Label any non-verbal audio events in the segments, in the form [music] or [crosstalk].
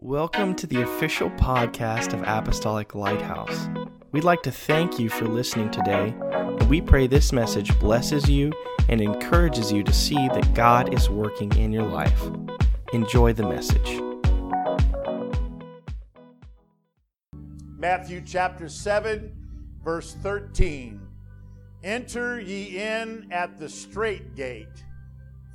Welcome to the official podcast of Apostolic Lighthouse. We'd like to thank you for listening today, and we pray this message blesses you and encourages you to see that God is working in your life. Enjoy the message. Matthew chapter 7, verse 13. Enter ye in at the strait gate,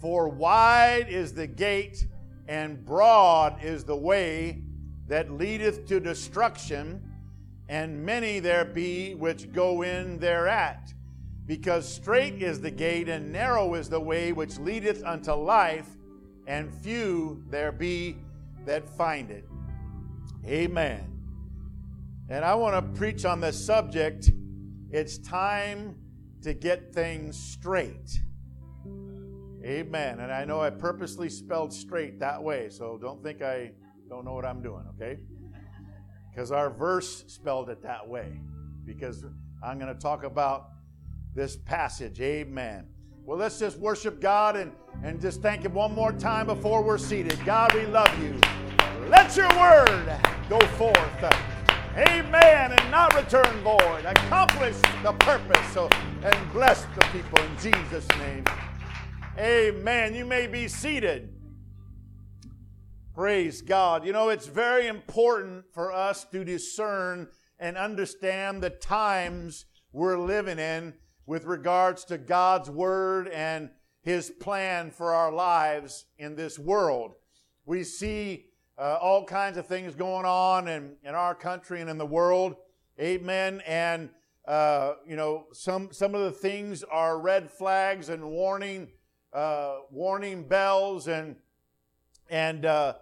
for wide is the gate and broad is the way that leadeth to destruction, and many there be which go in thereat. Because strait is the gate, and narrow is the way which leadeth unto life, and few there be that find it. Amen. And I want to preach on this subject. It's time to get things straight. Amen. And I know I purposely spelled straight that way, so don't think I don't know what I'm doing, okay? Because our verse spelled it that way. Because I'm going to talk about this passage. Amen. Well, let's just worship God and, and just thank Him one more time before we're seated. God, we love you. Let your word go forth. Amen. And not return void. Accomplish the purpose so, and bless the people in Jesus' name. Amen. You may be seated. Praise God. You know, it's very important for us to discern and understand the times we're living in with regards to God's Word and His plan for our lives in this world. We see uh, all kinds of things going on in, in our country and in the world. Amen. And, uh, you know, some, some of the things are red flags and warning uh, warning bells and and uh,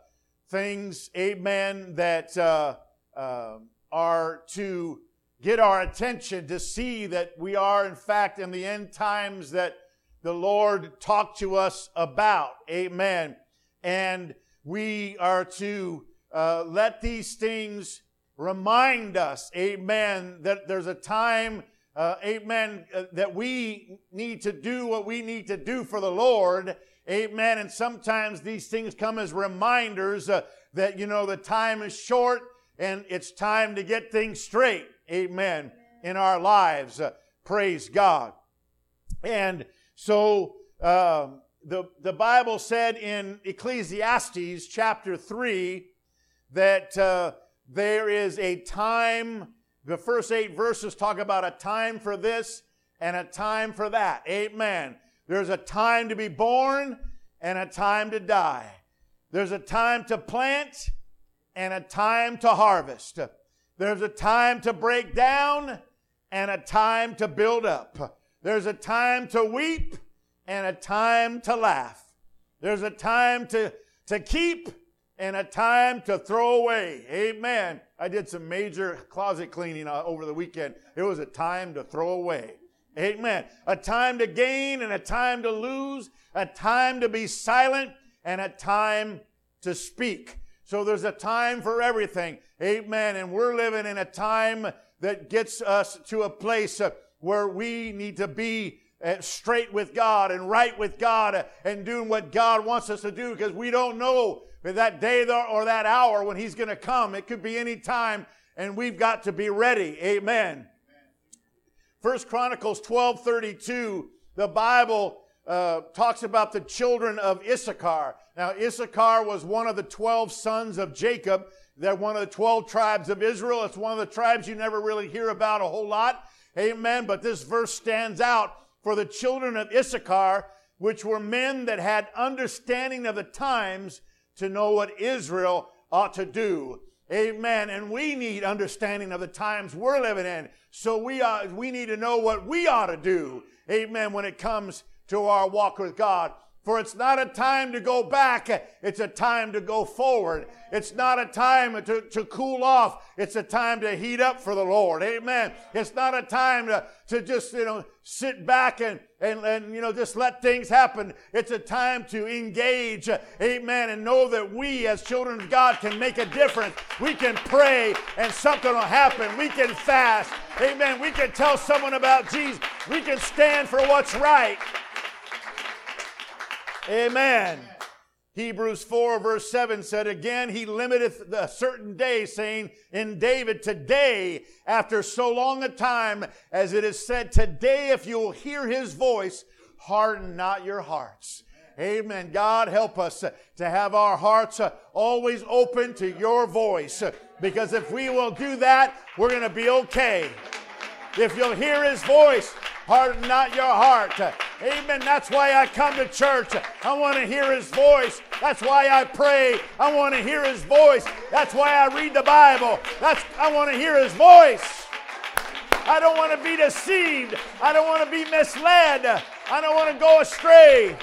things, amen, that uh, uh, are to get our attention to see that we are, in fact, in the end times that the Lord talked to us about, amen. And we are to uh, let these things remind us, amen, that there's a time uh, amen, uh, that we need to do what we need to do for the Lord. Amen. And sometimes these things come as reminders uh, that, you know, the time is short and it's time to get things straight. Amen. In our lives. Uh, praise God. And so, um, the, the Bible said in Ecclesiastes chapter 3 that uh, there is a time the first eight verses talk about a time for this and a time for that. Amen. There's a time to be born and a time to die. There's a time to plant and a time to harvest. There's a time to break down and a time to build up. There's a time to weep and a time to laugh. There's a time to, to keep and a time to throw away. Amen. I did some major closet cleaning uh, over the weekend. It was a time to throw away. Amen. A time to gain and a time to lose, a time to be silent and a time to speak. So there's a time for everything. Amen. And we're living in a time that gets us to a place uh, where we need to be uh, straight with God and right with God and doing what God wants us to do because we don't know that day or that hour when he's going to come. It could be any time, and we've got to be ready. Amen. First Chronicles 12 32, the Bible uh, talks about the children of Issachar. Now, Issachar was one of the 12 sons of Jacob. They're one of the 12 tribes of Israel. It's one of the tribes you never really hear about a whole lot. Amen. But this verse stands out for the children of Issachar, which were men that had understanding of the times to know what Israel ought to do. Amen. And we need understanding of the times we're living in. So we are, we need to know what we ought to do. Amen. When it comes to our walk with God. For it's not a time to go back, it's a time to go forward. It's not a time to, to cool off, it's a time to heat up for the Lord. Amen. It's not a time to, to just, you know, sit back and, and, and, you know, just let things happen. It's a time to engage. Amen. And know that we as children of God can make a difference. We can pray and something will happen. We can fast. Amen. We can tell someone about Jesus. We can stand for what's right. Amen. Hebrews 4, verse 7 said, Again, he limiteth a certain day, saying in David, Today, after so long a time, as it is said, Today, if you will hear his voice, harden not your hearts. Amen. God, help us to have our hearts always open to your voice. Because if we will do that, we're going to be okay. If you'll hear his voice, harden not your heart. Amen. That's why I come to church. I want to hear his voice. That's why I pray. I want to hear his voice. That's why I read the Bible. That's I want to hear his voice. I don't want to be deceived. I don't want to be misled. I don't want to go astray.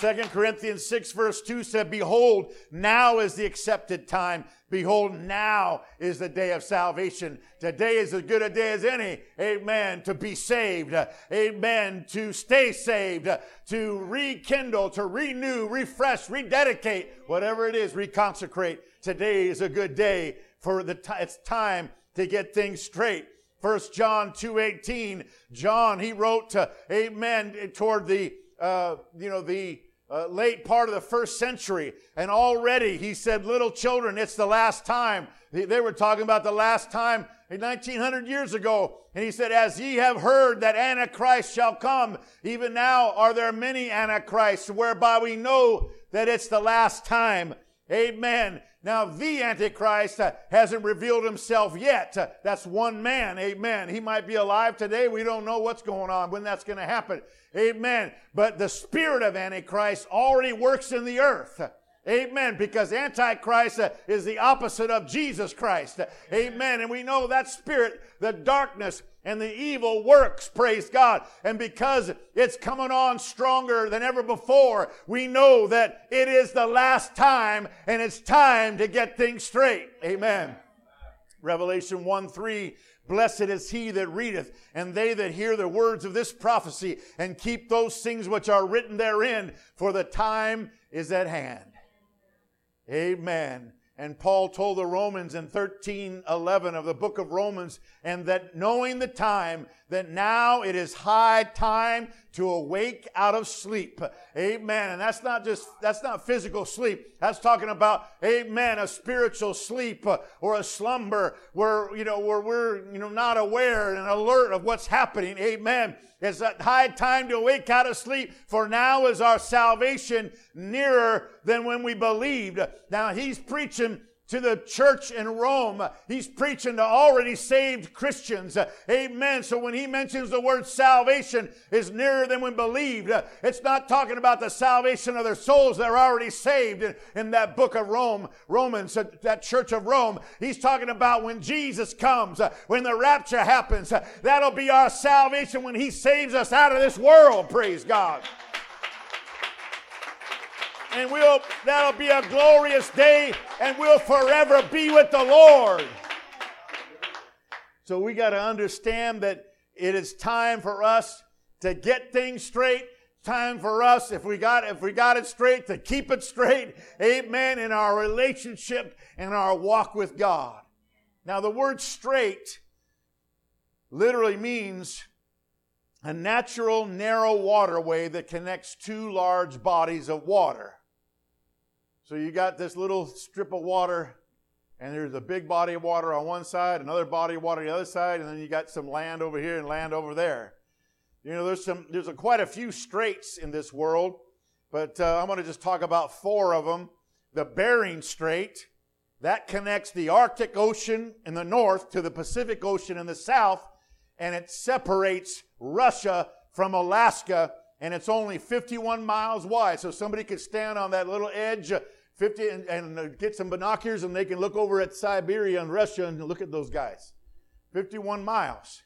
2 Corinthians 6, verse 2 said, Behold, now is the accepted time. Behold, now is the day of salvation. Today is as good a day as any. Amen. To be saved. Amen. To stay saved. To rekindle, to renew, refresh, rededicate, whatever it is, reconsecrate. Today is a good day for the t- it's time to get things straight. First John 2:18. John, he wrote to Amen toward the uh, you know the uh, late part of the first century. And already he said, Little children, it's the last time. They, were talking about the last time 1900 years ago. And he said, As ye have heard that Antichrist shall come, even now are there many Antichrists, whereby we know that it's the last time. Amen. Now, the Antichrist uh, hasn't revealed himself yet. Uh, that's one man. Amen. He might be alive today. We don't know what's going on, when that's going to happen. Amen. But the spirit of Antichrist already works in the earth. Amen. Because Antichrist is the opposite of Jesus Christ. Amen. And we know that spirit, the darkness and the evil works, praise God. And because it's coming on stronger than ever before, we know that it is the last time and it's time to get things straight. Amen. Revelation 1 3 Blessed is he that readeth, and they that hear the words of this prophecy, and keep those things which are written therein, for the time is at hand. Amen. And Paul told the Romans in 13 11 of the book of Romans, and that knowing the time, that now it is high time to awake out of sleep. Amen. And that's not just, that's not physical sleep. That's talking about, amen, a spiritual sleep or a slumber where, you know, where we're, you know, not aware and alert of what's happening. Amen. It's a high time to awake out of sleep, for now is our salvation nearer than when we believed. Now he's preaching to the church in Rome. He's preaching to already saved Christians. Amen. So when he mentions the word salvation is nearer than we believed, it's not talking about the salvation of their souls that are already saved in, in that book of Rome, Romans, uh, that church of Rome. He's talking about when Jesus comes, uh, when the rapture happens. That'll be our salvation when he saves us out of this world. Praise God and we'll that'll be a glorious day and we'll forever be with the Lord. So we got to understand that it is time for us to get things straight. Time for us, if we got if we got it straight, to keep it straight. Amen. In our relationship and our walk with God. Now, the word straight literally means a natural narrow waterway that connects two large bodies of water. So you got this little strip of water, and there's a big body of water on one side, another body of water on the other side, and then you got some land over here and land over there. You know, there's some, there's a, quite a few straits in this world, but uh, I'm going to just talk about four of them. The Bering Strait, that connects the Arctic Ocean in the north to the Pacific Ocean in the south, and it separates Russia from Alaska, and it's only 51 miles wide. So somebody could stand on that little edge 50 and, and uh, get some binoculars and they can look over at Siberia and Russia and look at those guys. 51 miles.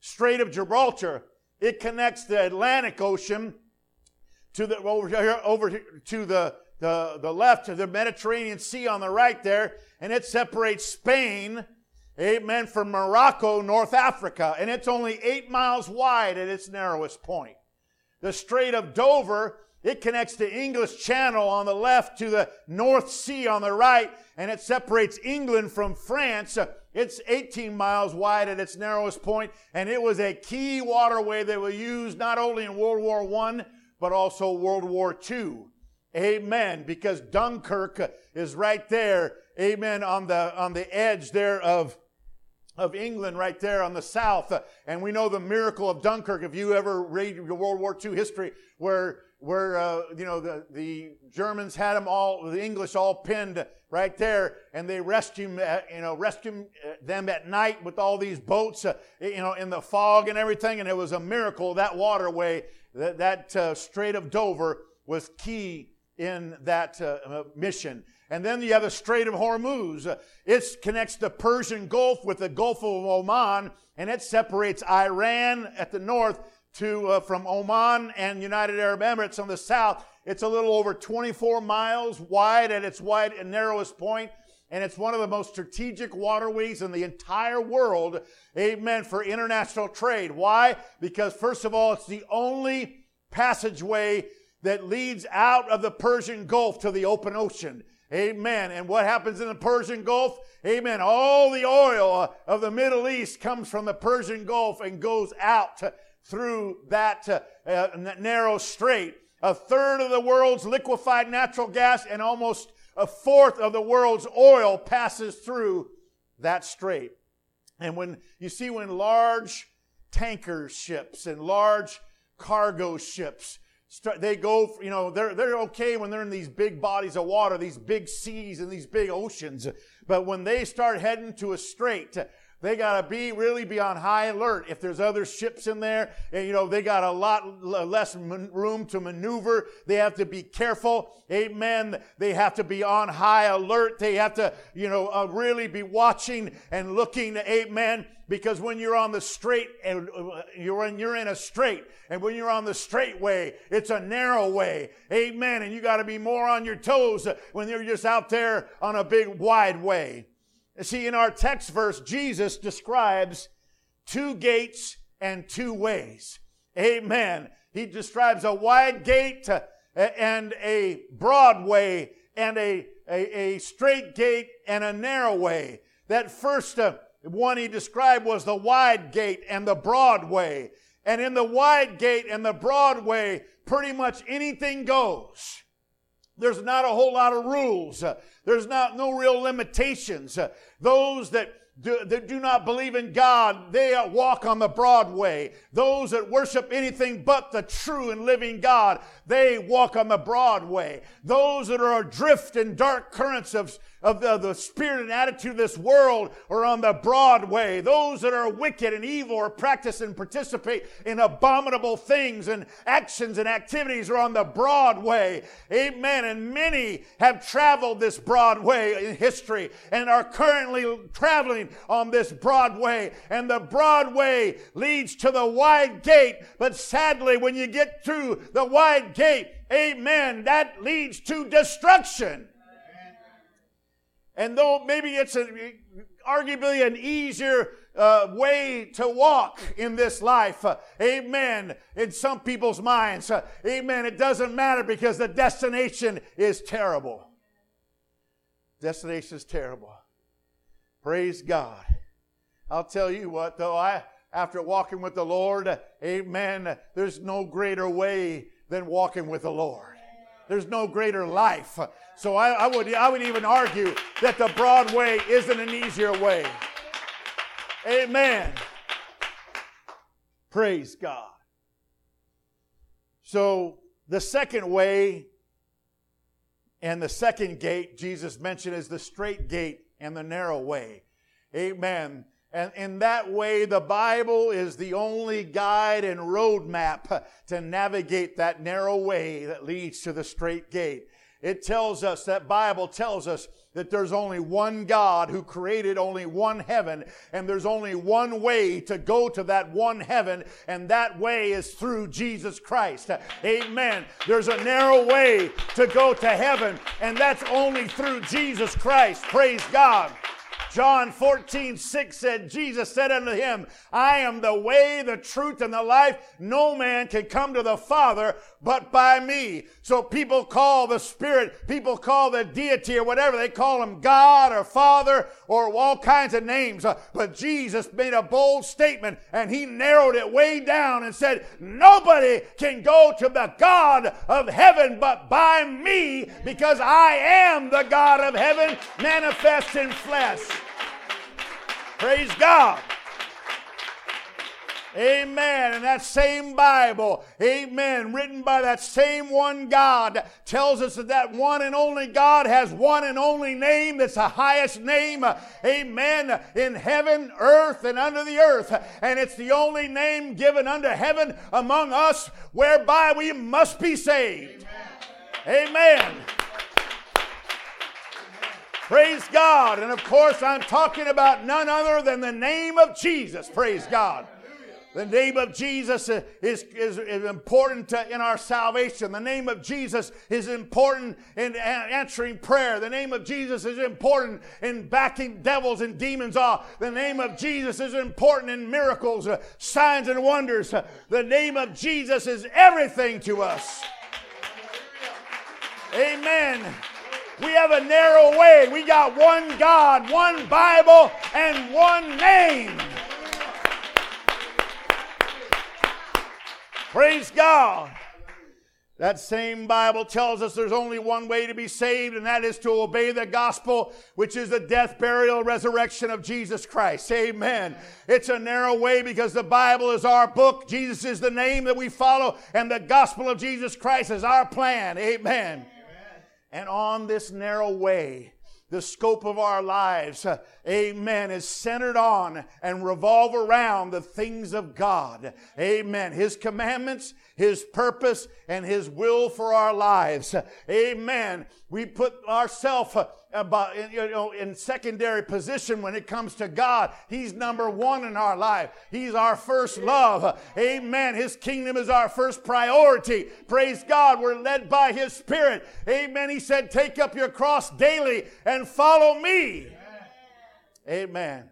Strait of Gibraltar, it connects the Atlantic Ocean to the over here over to the, the, the left to the Mediterranean Sea on the right there, and it separates Spain, amen, from Morocco, North Africa, and it's only eight miles wide at its narrowest point. The Strait of Dover it connects the English Channel on the left to the North Sea on the right, and it separates England from France. it's 18 miles wide at its narrowest point, and it was a key waterway that was used not only in World War I, but also World War II. Amen. Because Dunkirk is right there, amen, on the, on the edge there of, of England right there on the south. And we know the miracle of Dunkirk. If you ever read your World War II history, where where uh, you know the, the Germans had them all, the English all pinned right there, and they rescued you know rescued them at night with all these boats, uh, you know, in the fog and everything, and it was a miracle that waterway, that that uh, Strait of Dover was key in that uh, uh, mission. And then you have the Strait of Hormuz. It connects the Persian Gulf with the Gulf of Oman, and it separates Iran at the north to uh, from Oman and United Arab Emirates on the south. It's a little over 24 miles wide at its wide and narrowest point, and it's one of the most strategic waterways in the entire world. Amen for international trade. Why? Because first of all, it's the only passageway that leads out of the Persian Gulf to the open ocean. Amen. And what happens in the Persian Gulf? Amen. All the oil of the Middle East comes from the Persian Gulf and goes out through that uh, uh, narrow strait. A third of the world's liquefied natural gas and almost a fourth of the world's oil passes through that strait. And when you see when large tanker ships and large cargo ships they go, you know, they're, they're okay when they're in these big bodies of water, these big seas and these big oceans. But when they start heading to a strait, they got to be really be on high alert. If there's other ships in there, and you know they got a lot less room to maneuver. They have to be careful. Amen. They have to be on high alert. They have to, you know, uh, really be watching and looking. Amen. Because when you're on the straight and uh, you're in, you're in a straight, and when you're on the straight way, it's a narrow way. Amen. And you got to be more on your toes when you're just out there on a big wide way. See, in our text verse, Jesus describes two gates and two ways. Amen. He describes a wide gate and a broad way and a, a, a straight gate and a narrow way. That first uh, one he described was the wide gate and the broad way. And in the wide gate and the broad way, pretty much anything goes. There's not a whole lot of rules. There's not no real limitations. Those that do, that do not believe in God, they walk on the broad way. Those that worship anything but the true and living God, they walk on the broad way. Those that are adrift in dark currents of of the, the spirit and attitude of this world are on the broad way. Those that are wicked and evil or practice and participate in abominable things and actions and activities are on the broad way. Amen. And many have traveled this broad way in history and are currently traveling on this broad way. And the broad way leads to the wide gate. But sadly, when you get through the wide gate, amen, that leads to destruction. And though maybe it's a, arguably an easier uh, way to walk in this life, uh, amen, in some people's minds, uh, amen, it doesn't matter because the destination is terrible. Destination is terrible. Praise God. I'll tell you what, though, I, after walking with the Lord, amen, there's no greater way than walking with the Lord. There's no greater life. So I, I, would, I would even argue that the broad way isn't an easier way. Amen. Praise God. So the second way and the second gate Jesus mentioned is the straight gate and the narrow way. Amen. And in that way, the Bible is the only guide and roadmap to navigate that narrow way that leads to the straight gate. It tells us, that Bible tells us that there's only one God who created only one heaven, and there's only one way to go to that one heaven, and that way is through Jesus Christ. Amen. There's a narrow way to go to heaven, and that's only through Jesus Christ. Praise God. John 14, 6 said, Jesus said unto him, I am the way, the truth, and the life. No man can come to the Father but by me. So people call the Spirit, people call the deity or whatever, they call him God or Father or all kinds of names. Uh, but Jesus made a bold statement and he narrowed it way down and said, Nobody can go to the God of heaven but by me because I am the God of heaven manifest in flesh. Praise God. Amen. And that same Bible, amen, written by that same one God, tells us that that one and only God has one and only name that's the highest name, amen, in heaven, earth, and under the earth. And it's the only name given under heaven among us whereby we must be saved. Amen. amen. Praise God. And of course, I'm talking about none other than the name of Jesus. Praise God. The name of Jesus is, is, is important in our salvation. The name of Jesus is important in answering prayer. The name of Jesus is important in backing devils and demons off. The name of Jesus is important in miracles, uh, signs, and wonders. The name of Jesus is everything to us. Amen. We have a narrow way. We got one God, one Bible, and one name. Praise God. That same Bible tells us there's only one way to be saved, and that is to obey the gospel, which is the death, burial, resurrection of Jesus Christ. Amen. It's a narrow way because the Bible is our book. Jesus is the name that we follow, and the gospel of Jesus Christ is our plan. Amen. And on this narrow way, the scope of our lives, uh, amen, is centered on and revolve around the things of God. Amen. His commandments, His purpose, and His will for our lives. Amen. We put ourselves uh, about you know in secondary position when it comes to God. He's number one in our life. He's our first love. Amen. His kingdom is our first priority. Praise God. We're led by His Spirit. Amen. He said, "Take up your cross daily and follow me." Amen. Amen.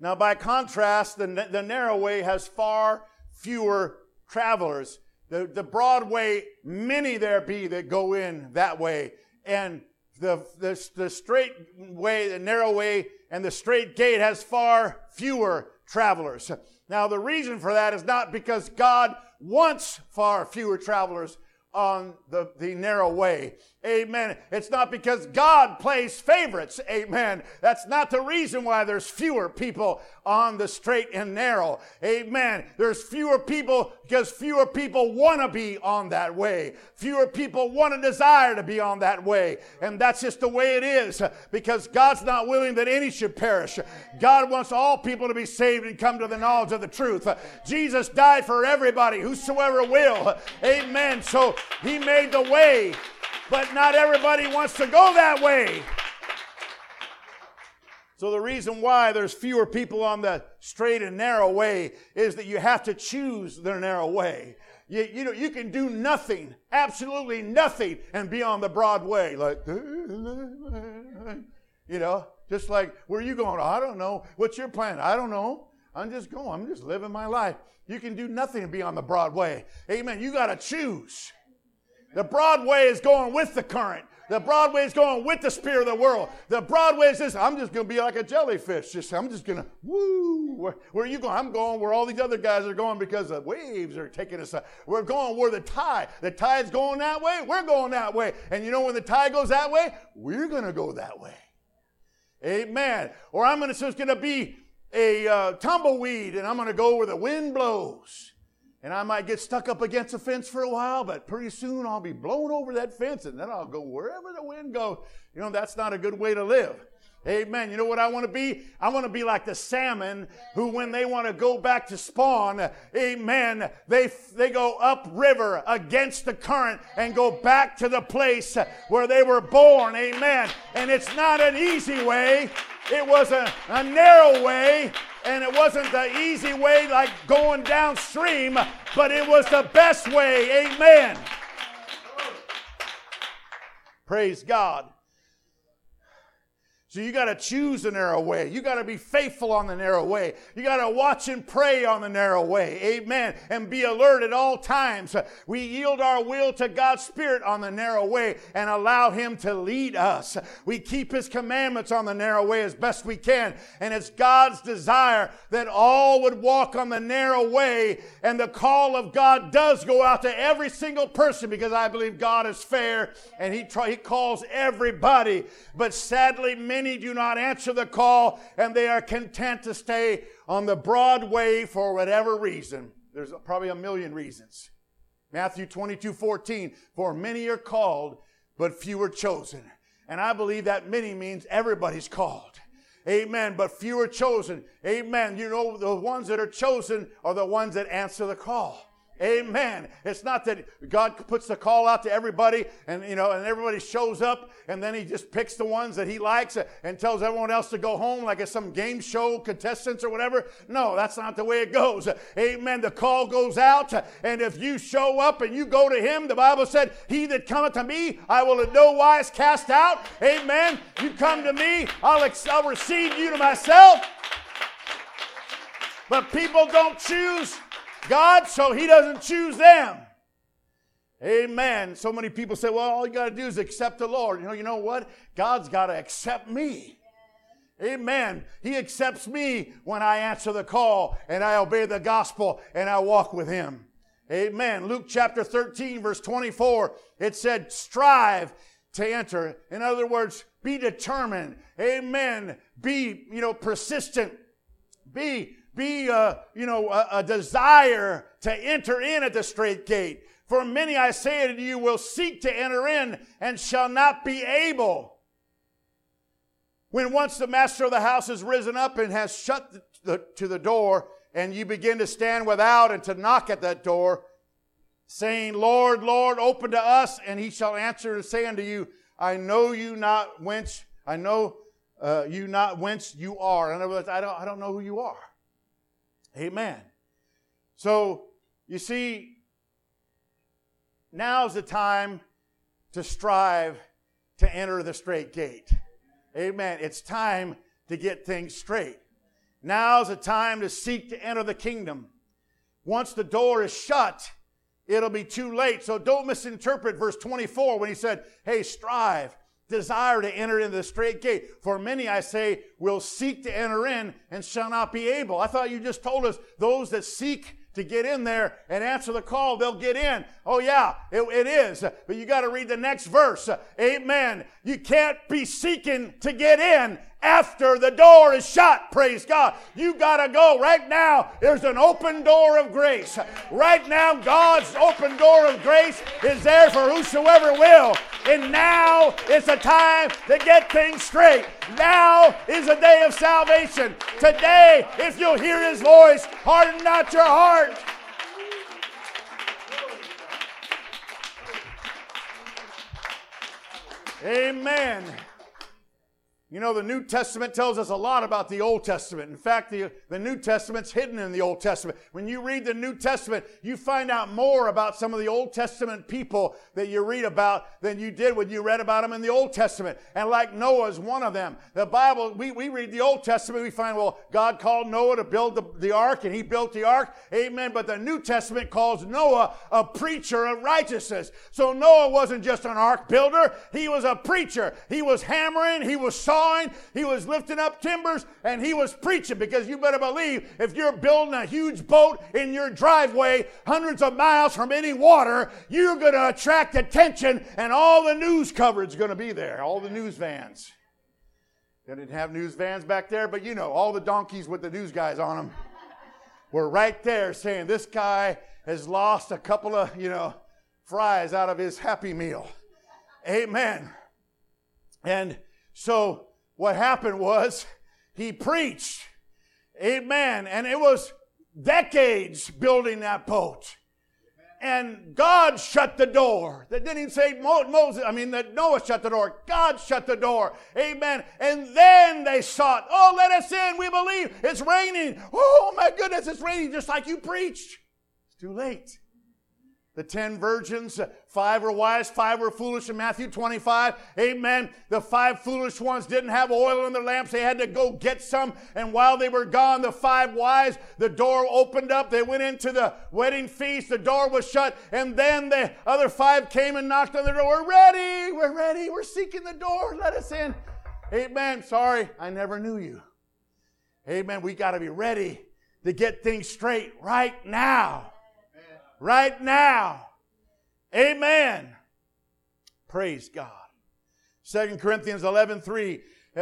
Now, by contrast, the, the narrow way has far fewer travelers. The, the broad way, many there be that go in that way. And the, the, the straight way, the narrow way, and the straight gate has far fewer travelers. Now, the reason for that is not because God wants far fewer travelers on the, the narrow way. Amen. It's not because God plays favorites. Amen. That's not the reason why there's fewer people on the straight and narrow. Amen. There's fewer people because fewer people want to be on that way. Fewer people want to desire to be on that way. And that's just the way it is because God's not willing that any should perish. God wants all people to be saved and come to the knowledge of the truth. Jesus died for everybody, whosoever will. Amen. So he made the way but not everybody wants to go that way. So, the reason why there's fewer people on the straight and narrow way is that you have to choose the narrow way. You, you know, you can do nothing, absolutely nothing, and be on the broad way. Like, [laughs] you know, just like, where are you going? I don't know. What's your plan? I don't know. I'm just going. I'm just living my life. You can do nothing and be on the broad way. Amen. You got to choose. The Broadway is going with the current. The Broadway is going with the spirit of the world. The Broadway is just, I'm just going to be like a jellyfish. Just, I'm just going to, woo. Where, where, are you going? I'm going where all these other guys are going because the waves are taking us. We're going where the tide, the tide's going that way. We're going that way. And you know when the tide goes that way, we're going to go that way. Amen. Or I'm going to, just going to be a uh, tumbleweed and I'm going to go where the wind blows. And I might get stuck up against a fence for a while, but pretty soon I'll be blown over that fence and then I'll go wherever the wind goes. You know, that's not a good way to live. Amen. You know what I want to be? I want to be like the salmon who, when they want to go back to spawn, amen, they, they go upriver against the current and go back to the place where they were born. Amen. And it's not an easy way, it was a, a narrow way, and it wasn't the easy way like going downstream, but it was the best way. Amen. Praise God. So you got to choose the narrow way. You got to be faithful on the narrow way. You got to watch and pray on the narrow way. Amen. And be alert at all times. We yield our will to God's Spirit on the narrow way and allow Him to lead us. We keep His commandments on the narrow way as best we can. And it's God's desire that all would walk on the narrow way. And the call of God does go out to every single person because I believe God is fair and He, try, he calls everybody. But sadly, many Many do not answer the call and they are content to stay on the broad way for whatever reason. There's probably a million reasons. Matthew 22 14, for many are called, but few are chosen. And I believe that many means everybody's called. Amen. But few are chosen. Amen. You know, the ones that are chosen are the ones that answer the call. Amen. It's not that God puts the call out to everybody and you know and everybody shows up and then he just picks the ones that he likes and tells everyone else to go home like it's some game show contestants or whatever. No, that's not the way it goes. Amen. The call goes out and if you show up and you go to him, the Bible said, "He that cometh to me, I will in no wise cast out." Amen. You come to me, I'll, I'll receive you to myself. But people don't choose God, so He doesn't choose them. Amen. So many people say, well, all you got to do is accept the Lord. You know, you know what? God's got to accept me. Amen. He accepts me when I answer the call and I obey the gospel and I walk with Him. Amen. Luke chapter 13, verse 24, it said, strive to enter. In other words, be determined. Amen. Be, you know, persistent. Be be a, you know, a, a desire to enter in at the straight gate. For many, I say to you, will seek to enter in and shall not be able. When once the master of the house has risen up and has shut the, the, to the door, and you begin to stand without and to knock at that door, saying, Lord, Lord, open to us, and he shall answer and say unto you, I know you not whence, I know uh, you not whence you are. In other words, I don't, I don't know who you are. Amen. So, you see, now's the time to strive to enter the straight gate. Amen. It's time to get things straight. Now's the time to seek to enter the kingdom. Once the door is shut, it'll be too late. So don't misinterpret verse 24 when he said, Hey, strive desire to enter into the straight gate. For many, I say, will seek to enter in and shall not be able. I thought you just told us those that seek to get in there and answer the call, they'll get in. Oh, yeah, it, it is. But you got to read the next verse. Amen. You can't be seeking to get in after the door is shut. Praise God. You got to go. Right now, there's an open door of grace. Right now, God's open door of grace is there for whosoever will. And now is the time to get things straight. Now is the day of salvation. Today, if you'll hear his voice, harden not your heart. Amen. You know, the New Testament tells us a lot about the Old Testament. In fact, the, the New Testament's hidden in the Old Testament. When you read the New Testament, you find out more about some of the Old Testament people that you read about than you did when you read about them in the Old Testament. And like Noah is one of them. The Bible, we, we read the Old Testament, we find, well, God called Noah to build the, the ark, and he built the ark. Amen. But the New Testament calls Noah a preacher of righteousness. So Noah wasn't just an ark builder, he was a preacher. He was hammering, he was sawing sawing, he was lifting up timbers, and he was preaching because you better believe if you're building a huge boat in your driveway hundreds of miles from any water, you're going to attract attention and all the news coverage is going to be there, all the news vans. They didn't have news vans back there, but you know, all the donkeys with the news guys on them were right there saying, This guy has lost a couple of, you know, fries out of his Happy Meal. Amen. And so what happened was he preached. Amen. And it was decades building that boat. And God shut the door. That didn't even say Moses, I mean, that Noah shut the door. God shut the door. Amen. And then they sought, oh, let us in. We believe it's raining. Oh, my goodness, it's raining just like you preached. It's too late. The ten virgins, five were wise, five were foolish in Matthew 25. Amen. The five foolish ones didn't have oil in their lamps. They had to go get some. And while they were gone, the five wise, the door opened up. They went into the wedding feast. The door was shut. And then the other five came and knocked on the door. We're ready. We're ready. We're seeking the door. Let us in. Amen. Sorry, I never knew you. Amen. We got to be ready to get things straight right now right now. Amen. Praise God. 2 Corinthians 11 3.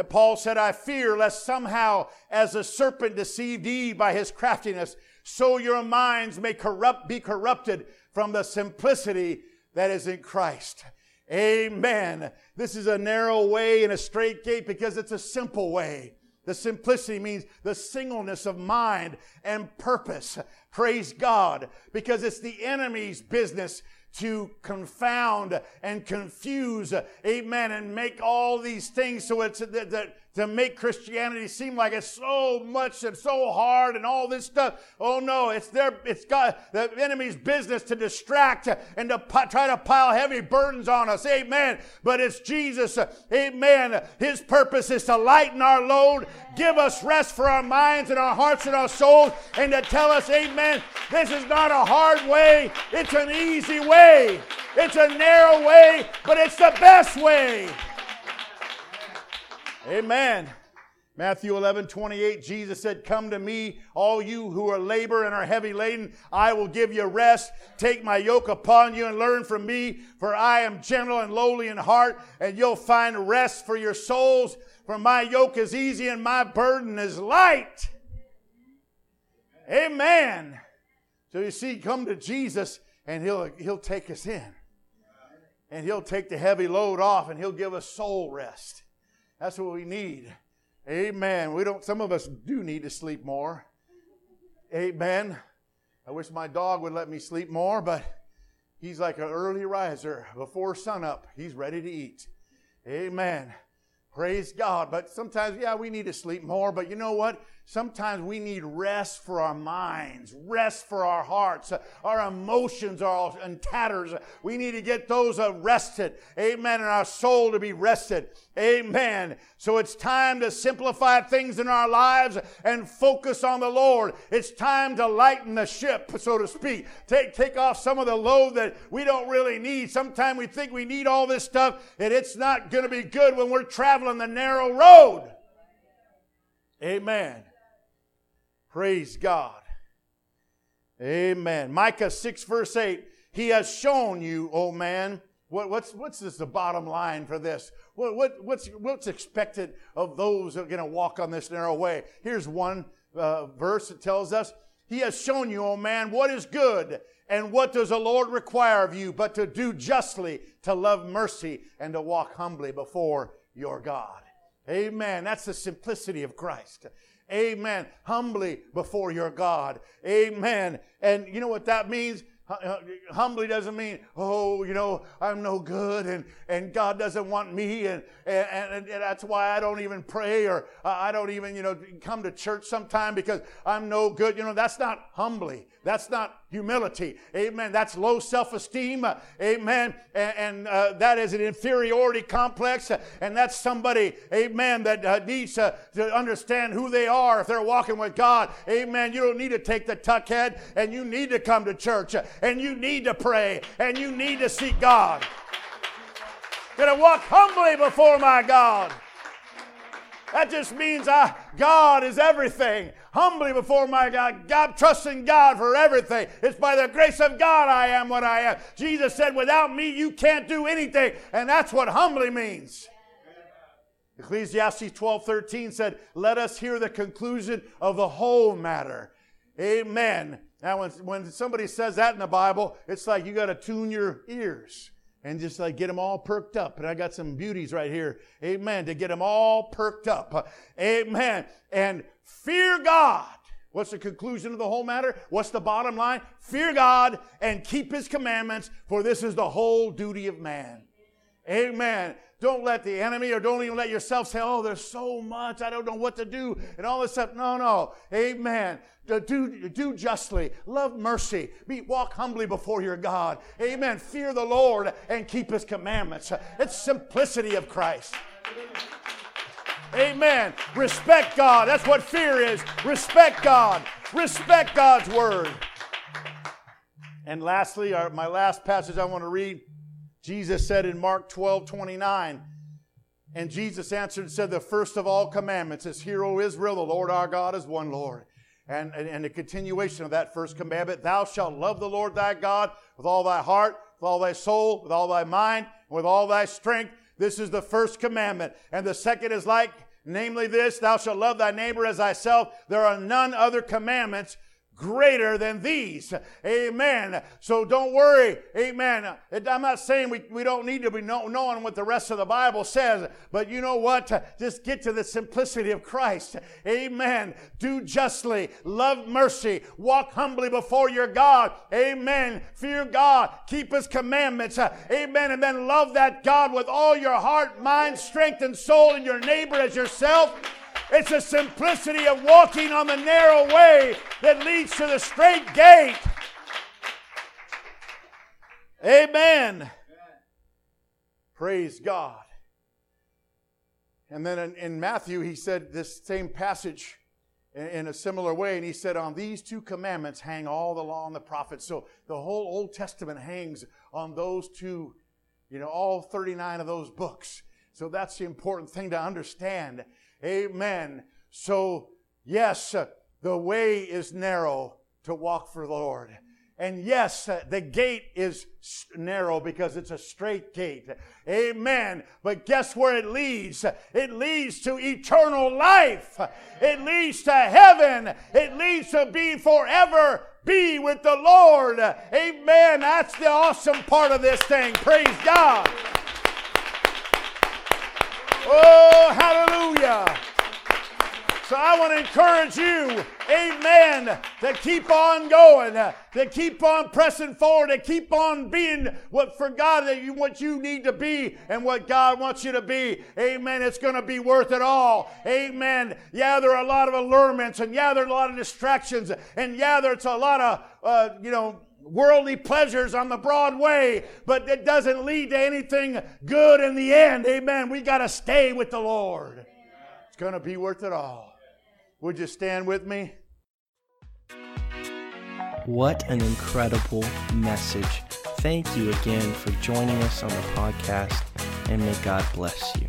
Paul said, I fear lest somehow, as the serpent deceived Eve by his craftiness, so your minds may corrupt, be corrupted from the simplicity that is in Christ. Amen. This is a narrow way and a straight gate because it's a simple way. The simplicity means the singleness of mind and purpose. Praise God. Because it's the enemy's business to confound and confuse, amen, and make all these things so it's that, to make Christianity seem like it's so much and so hard and all this stuff. Oh no, it's their, it's God, the enemy's business to distract and to try to pile heavy burdens on us. Amen. But it's Jesus. Amen. His purpose is to lighten our load, give us rest for our minds and our hearts and our souls, and to tell us, Amen, this is not a hard way. It's an easy way. It's a narrow way, but it's the best way. Amen. Matthew 11, 28, Jesus said, Come to me, all you who are labor and are heavy laden. I will give you rest. Take my yoke upon you and learn from me, for I am gentle and lowly in heart, and you'll find rest for your souls. For my yoke is easy and my burden is light. Amen. So you see, come to Jesus and he'll, he'll take us in. And he'll take the heavy load off and he'll give us soul rest. That's what we need. Amen. We don't, some of us do need to sleep more. Amen. I wish my dog would let me sleep more, but he's like an early riser before sunup. He's ready to eat. Amen. Praise God. But sometimes, yeah, we need to sleep more, but you know what? Sometimes we need rest for our minds, rest for our hearts. Our emotions are all in tatters. We need to get those arrested. Amen. And our soul to be rested. Amen. So it's time to simplify things in our lives and focus on the Lord. It's time to lighten the ship, so to speak. Take, take off some of the load that we don't really need. Sometimes we think we need all this stuff, and it's not going to be good when we're traveling the narrow road. Amen. Praise God. Amen. Micah 6, verse 8. He has shown you, oh man. What, what's, what's this, the bottom line for this? What, what, what's, what's expected of those that are going to walk on this narrow way? Here's one uh, verse that tells us, He has shown you, oh man, what is good and what does the Lord require of you but to do justly, to love mercy, and to walk humbly before your God. Amen. That's the simplicity of Christ. Amen. Humbly before your God. Amen. And you know what that means? Humbly doesn't mean, oh, you know, I'm no good and, and God doesn't want me and, and, and that's why I don't even pray or I don't even, you know, come to church sometime because I'm no good. You know, that's not humbly. That's not humility. Amen. That's low self esteem. amen. And, and uh, that is an inferiority complex. and that's somebody, amen, that uh, needs to understand who they are if they're walking with God. Amen. You don't need to take the tuck head and you need to come to church and you need to pray and you need to seek God. Gonna walk humbly before my God. That just means I, God is everything. Humbly before my God, God, trusting God for everything. It's by the grace of God I am what I am. Jesus said, without me, you can't do anything. And that's what humbly means. Ecclesiastes 12 13 said, Let us hear the conclusion of the whole matter. Amen. Now, when, when somebody says that in the Bible, it's like you got to tune your ears and just like get them all perked up. And I got some beauties right here. Amen. To get them all perked up. Amen. And fear God. What's the conclusion of the whole matter? What's the bottom line? Fear God and keep his commandments, for this is the whole duty of man. Amen. Don't let the enemy or don't even let yourself say, oh, there's so much. I don't know what to do and all this stuff. No, no. Amen. Do, do justly. Love mercy. Be, walk humbly before your God. Amen. Fear the Lord and keep his commandments. It's simplicity of Christ. Amen. Respect God. That's what fear is. Respect God. Respect God's word. And lastly, our, my last passage I want to read Jesus said in Mark 12 29, and Jesus answered and said, The first of all commandments is, Hear, O Israel, the Lord our God is one Lord. And, and, and the continuation of that first commandment, Thou shalt love the Lord thy God with all thy heart, with all thy soul, with all thy mind, with all thy strength. This is the first commandment. And the second is like, namely this, Thou shalt love thy neighbor as thyself. There are none other commandments greater than these. Amen. So don't worry. Amen. I'm not saying we, we don't need to be know, knowing what the rest of the Bible says, but you know what? Just get to the simplicity of Christ. Amen. Do justly, love mercy, walk humbly before your God. Amen. Fear God, keep his commandments. Amen. And then love that God with all your heart, mind, strength, and soul, and your neighbor as yourself. It's the simplicity of walking on the narrow way that leads to the strait gate. Amen. Praise God. And then in, in, Matthew, he said this same passage in, in, a similar way, and he said, On these two commandments hang all the law and the prophets. So the whole Old Testament hangs on those two, you know, all 39 of those books. So that's the important thing to understand. Amen. So, yes, the way is narrow to walk for the Lord. And yes, the gate is narrow because it's a strait gate. Amen. But guess where it leads? It leads to eternal life. It leads to heaven. It leads to be forever be with the Lord. Amen. That's the awesome part of this thing. Praise God. Oh, hallelujah. So I want to encourage you, amen, to keep on going, to keep on pressing forward, to keep on being what for God that you what you need to be and what God wants you to be. Amen. It's going to be worth it all. Amen. Yeah, there are a lot of allurements, and yeah, there are a lot of distractions, and yeah, there's a lot of uh, you know worldly pleasures on the broad way, but it doesn't lead to anything good in the end. Amen. We got to stay with the Lord. It's going to be worth it all. Would you stand with me? What an incredible message. Thank you again for joining us on the podcast, and may God bless you.